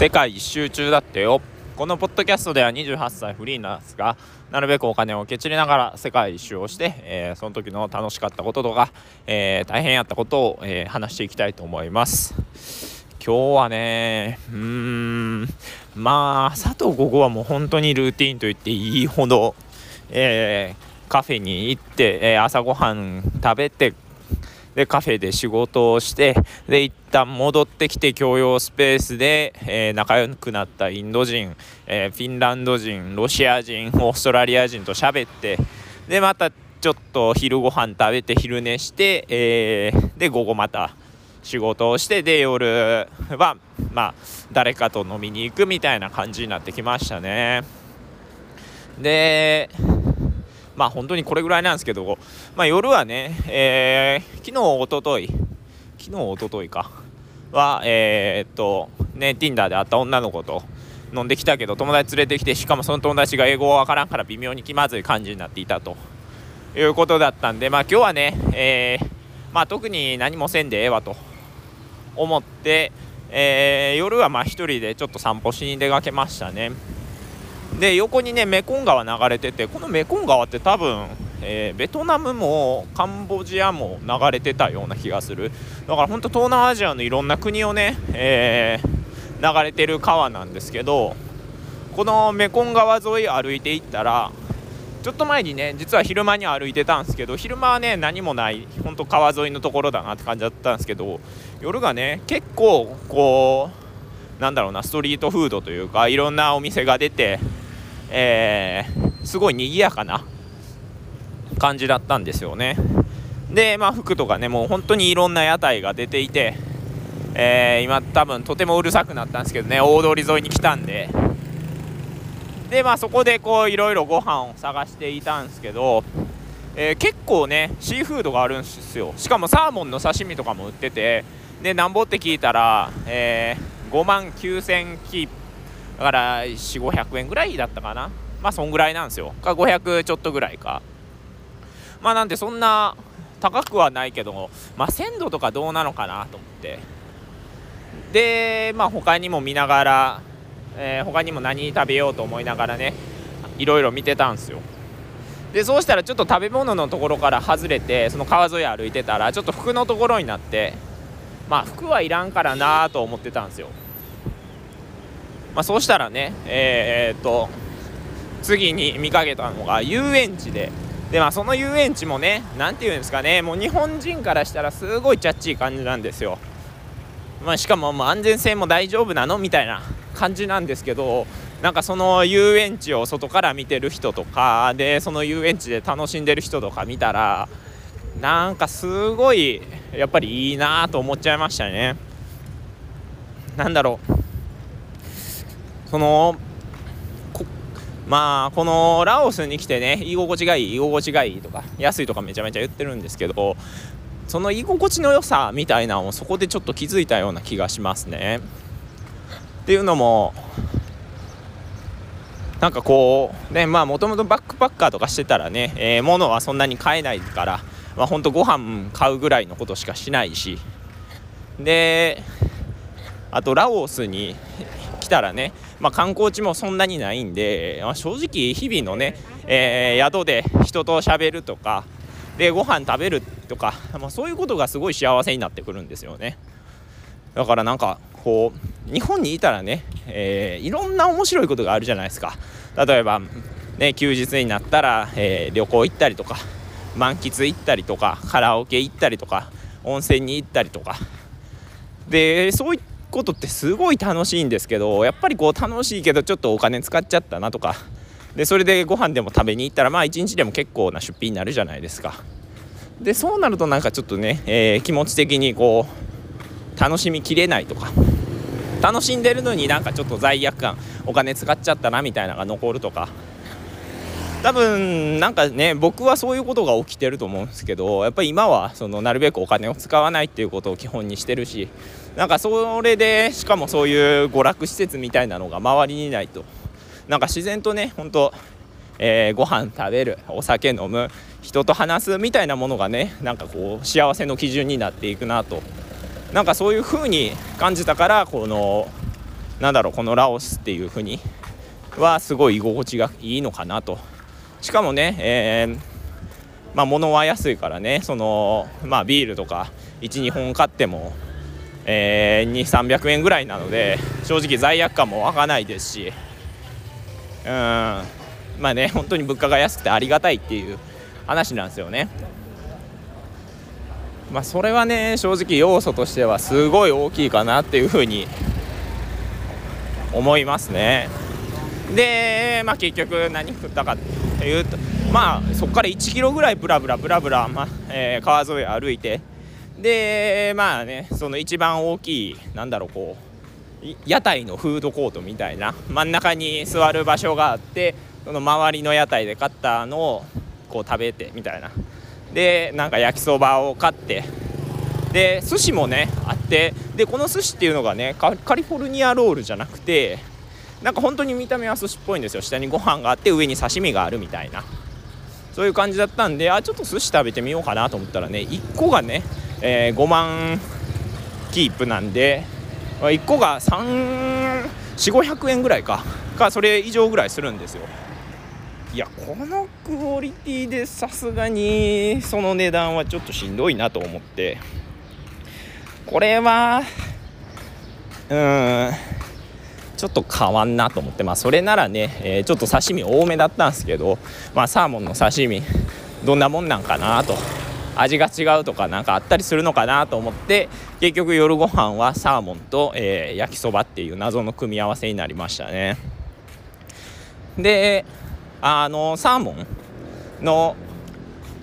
世界一周中だってよ。このポッドキャストでは28歳フリーランスがなるべくお金をけちりながら世界一周をして、えー、その時の楽しかったこととか、えー、大変やったことを、えー、話していきたいと思います。今日はねうーんまあ佐藤午後はもう本当にルーティンと言っていいほど、えカフェに行って、え朝ごはん食べてでカフェで仕事をしてで一旦戻ってきて共用スペースで、えー、仲良くなったインド人、えー、フィンランド人ロシア人オーストラリア人と喋ってでまたちょっと昼ご飯食べて昼寝して、えー、で午後また仕事をしてで夜はまあ誰かと飲みに行くみたいな感じになってきましたね。でまあ本当にこれぐらいなんですけど、まあ、夜はね、えー、昨日おととい昨日おとといか。はえー、っとね Tinder で会った女の子と飲んできたけど友達連れてきてしかもその友達が英語わからんから微妙に気まずい感じになっていたと。いうことだったんでまあ今日はね、えー、まあ特に何もせんでええわと。思って、えー、夜はまあ1人でちょっと散歩しに出かけましたね。で横にねメコン川流れててこのメコン川って多分、えー、ベトナムもカンボジアも流れてたような気がする。だから本当東南アジアのいろんな国をね、えー、流れてる川なんですけどこのメコン川沿い歩いていったらちょっと前にね実は昼間に歩いてたんですけど昼間はね何もない本当川沿いのところだなって感じだったんですけど夜がね結構こうなんだろうなストリートフードというかいろんなお店が出てえー、すごい賑やかな感じだったんですよね。でまあ服とかねもう本当にいろんな屋台が出ていて、えー、今多分とてもうるさくなったんですけどね大通り沿いに来たんで。でまあそこでこういろいろご飯を探していたんですけど、えー、結構ねシーフードがあるんですよ。しかもサーモンの刺身とかも売っててでなんぼって聞いたら、えー、5万9000キープ。だから4500円ぐらいだったかな。まあそんぐらいなんですよ。か500ちょっとぐらいか。まあなんでそんな高くはないけどまあ鮮度とかどうなのかなと思って。でまあ他にも見ながら、えー、他にも何食べようと思いながらねいろいろ見てたんですよ。でそうしたらちょっと食べ物のところから外れてその川沿い歩いてたらちょっと服のところになってまあ服はいらんからなと思ってたんですよ。まあ、そうしたらねえー、っと次に見かけたのが遊園地ででまあその遊園地もね何て言うんですかねもう日本人からしたらすごいチャッチー感じなんですよ、まあ、しかももう安全性も大丈夫なのみたいな感じなんですけどなんかその遊園地を外から見てる人とかでその遊園地で楽しんでる人とか見たらなんかすごいやっぱりいいなと思っちゃいましたね。なんだろう。そのまあこのラオスに来てね居心地がいい居心地がいいとか安いとかめちゃめちゃ言ってるんですけどその居心地の良さみたいなのをそこでちょっと気づいたような気がしますね。っていうのもなんかこうねまあもともとバックパッカーとかしてたらね、えー、物はそんなに買えないからまあほんとご飯買うぐらいのことしかしないしであとラオスに来たらねまあ、観光地もそんなにないんで、まあ、正直日々のね、えー、宿で人と喋るとかでご飯食べるとか、まあ、そういうことがすごい幸せになってくるんですよね。だからなんかこう日本にいたらね、えー、いろんな面白いことがあるじゃないですか。例えば、ね、休日になったら、えー、旅行行ったりとか満喫行ったりとかカラオケ行ったりとか温泉に行ったりとか。でそういっことってすごい楽しいんですけどやっぱりこう楽しいけどちょっとお金使っちゃったなとか。でそれでご飯でも食べに行ったらまあ一日でも結構な出費になるじゃないですか。でそうなるとなんかちょっとね、えー、気持ち的にこう楽しみきれないとか。楽しんでるのになんかちょっと罪悪感お金使っちゃったなみたいなのが残るとか。多分なんかね僕はそういうことが起きてると思うんですけどやっぱり今はそのなるべくお金を使わないっていうことを基本にしてるしなんかそれでしかもそういう娯楽施設みたいなのが周りにないと。なんか自然とね本当えー、ご飯食べるお酒飲む人と話すみたいなものがねなんかこう幸せの基準になっていくなと。なんかそういう風に感じたからこのなんだろうこのラオスっていう国はすごい居心地がいいのかなと。しかもね、えー、まあ、物は安いからねその、まあ、ビールとか12本買っても、えー、2300円ぐらいなので正直罪悪感も湧かないですしうんまあね本当に物価が安くてありがたいっていう話なんですよね。まあ、それはね正直要素としてはすごい大きいかなっていうふうに思いますね。で、まあ、結局何食ったかっていうとまあそこから1キロぐらいブラブラブラブラ、まあえー、川沿い歩いてでまあねその一番大きいなんだろうこう屋台のフードコートみたいな真ん中に座る場所があってその周りの屋台で買ったのをこう食べてみたいな。でなんか焼きそばを買ってで寿司もねあってでこの寿司っていうのがねカリフォルニアロールじゃなくてなんか本当に見た目は寿司っぽいんですよ。下にご飯があって上に刺身があるみたいな。そういう感じだったんであちょっと寿司食べてみようかなと思ったらね1個がね、えー、5万キープなんで1個が34500円ぐらいか。かそれ以上ぐらいするんですよ。いやこのクオリティでさすがにその値段はちょっとしんどいなと思って。これはうん。ちょっと変わんなと思ってまあそれならね、えー、ちょっと刺身多めだったんですけどまあサーモンの刺身どんなもんなんかなと味が違うとか何かあったりするのかなと思って結局夜ご飯はサーモンと、えー、焼きそばっていう謎の組み合わせになりましたね。であのサーモンの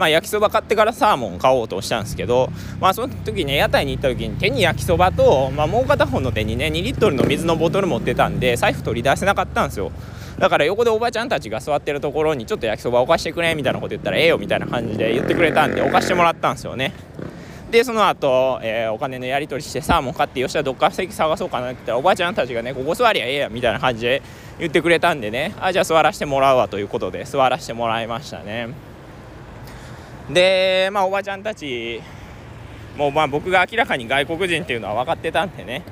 まあ、焼きそば買ってからサーモン買おうとしたんですけど、まあ、その時ね屋台に行った時に手に焼きそばと、まあ、もう片方の手にね2リットルの水のボトル持ってたんで財布取り出せなかったんですよ。だから横でおばちゃんたちが座ってるところにちょっと焼きそばお貸してくれみたいなこと言ったらええよみたいな感じで言ってくれたんでお貸してもらったんですよね。でその後、えー、お金のやり取りしてサーモン買ってよっしゃどっか席探そうかなって言ったらおばちゃんたちがねここ座りゃええやみたいな感じで言ってくれたんでね。あじゃあ座らせてもらうわということで座らせてもらいましたね。でまあおばちゃんたちもうまあ僕が明らかに外国人っていうのは分かってたんでね。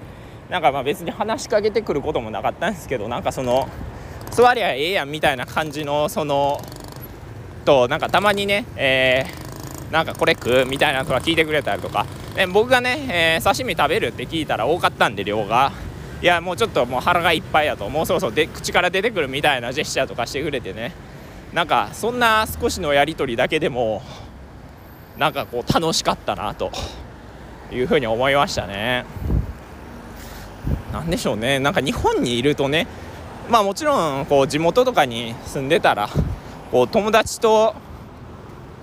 なんかまあ別に話しかけてくることもなかったんですけどなんかその座りゃええやんみたいな感じのそのとなんかたまにね、えー、なんかこれ食うみたいなとか聞いてくれたりとか、で僕がね、えー、刺身食べるって聞いたら多かったんで量が。いやもうちょっともう腹がいっぱいやともう。そろそろで口から出てくるみたいなジェスチャーとかしてくれてね。なんかそんな少しのやり取りだけでもなんかこう楽しかったなというふうに思いましたね。なんでしょうねなんか日本にいるとねまあもちろんこう地元とかに住んでたらこう友達と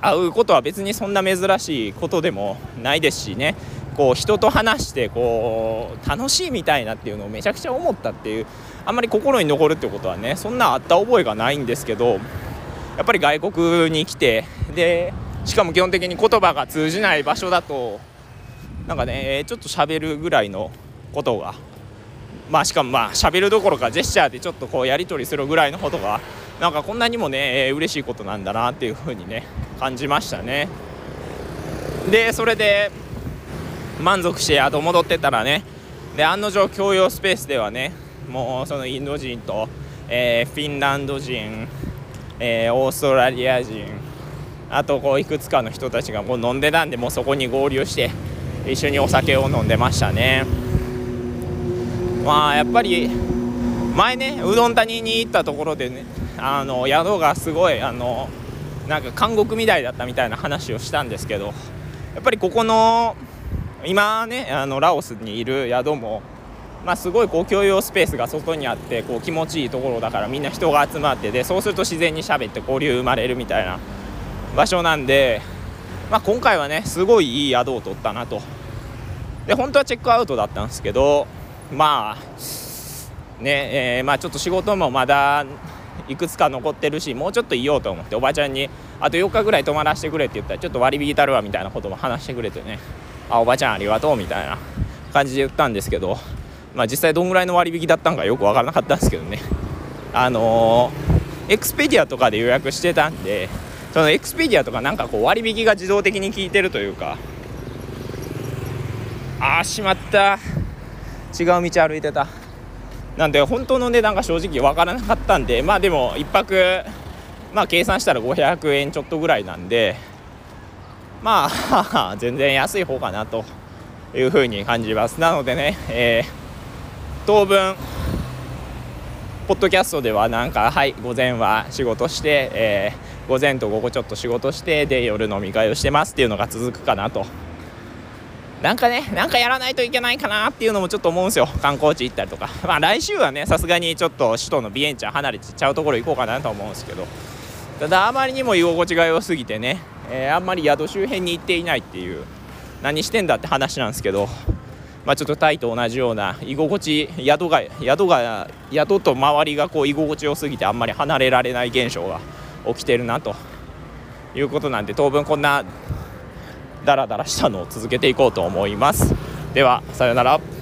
会うことは別にそんな珍しいことでもないですしねこう人と話してこう楽しいみたいなっていうのをめちゃくちゃ思ったっていうあんまり心に残るってことはねそんなあった覚えがないんですけどやっぱり外国に来てでしかも基本的に言葉が通じない場所だとなんかねちょっと喋るぐらいのことがまあしかもまあ喋るどころかジェスチャーでちょっとこうやり取りするぐらいのことがなんかこんなにもね嬉しいことなんだなっていうふうにね感じましたね。でそれで満足して宿戻ってたらねで案の定共用スペースではねもうそのインド人と、えー、フィンランド人、えー、オーストラリア人あとこういくつかの人たちがこう飲んでたんでもうそこに合流して一緒にお酒を飲んでましたね。まあやっぱり前ねうどん谷に行ったところでねあの宿がすごいあのなんか監獄みたいだったみたいな話をしたんですけどやっぱりここの今ねあのラオスにいる宿も、まあ、すごいこう共用スペースが外にあってこう気持ちいいところだからみんな人が集まってでそうすると自然に喋って交流生まれるみたいな場所なんで、まあ、今回はねすごいいい宿を取ったなと。で本当はチェックアウトだったんですけどまあねえー、まあちょっと仕事もまだいくつか残ってるしもうちょっといようと思っておばちゃんにあと4日ぐらい泊まらせてくれって言ったらちょっと割引たるわみたいなことも話してくれてね。あおばちゃんありがとうみたいな感じで言ったんですけど、まあ、実際どんぐらいの割引だったんかよく分からなかったんですけどね。あのー、エクスペディアとかで予約してたんでそのエクスペディアとかなんかこう割引が自動的に効いてるというか。あーしまった。違う道歩いてた。なんで本当の値段が正直分からなかったんでまあでも1泊まあ計算したら500円ちょっとぐらいなんでまあ 全然安い方かなというふうに感じます。なのでね、えー、当分ポッドキャストではなんかはい午前は仕事して、えー、午前と午後ちょっと仕事してで夜飲み会をしてますっていうのが続くかなと。なんかねなんかやらないといけないかなっていうのもちょっと思うんですよ。観光地行ったりとか。まあ来週はねさすがにちょっと首都のビエンチャン離れちゃうところ行こうかなと思うんですけど。ただあまりにも居心地が良すぎてね、えー、あんまり宿周辺に行っていないっていう何してんだって話なんですけど。まあ、ちょっとタイと同じような居心地宿が宿が宿と周りがこう居心地よすぎてあんまり離れられない現象が起きてるなということなんで当分こんなダラダラしたのを続けていこうと思います。ではさようなら。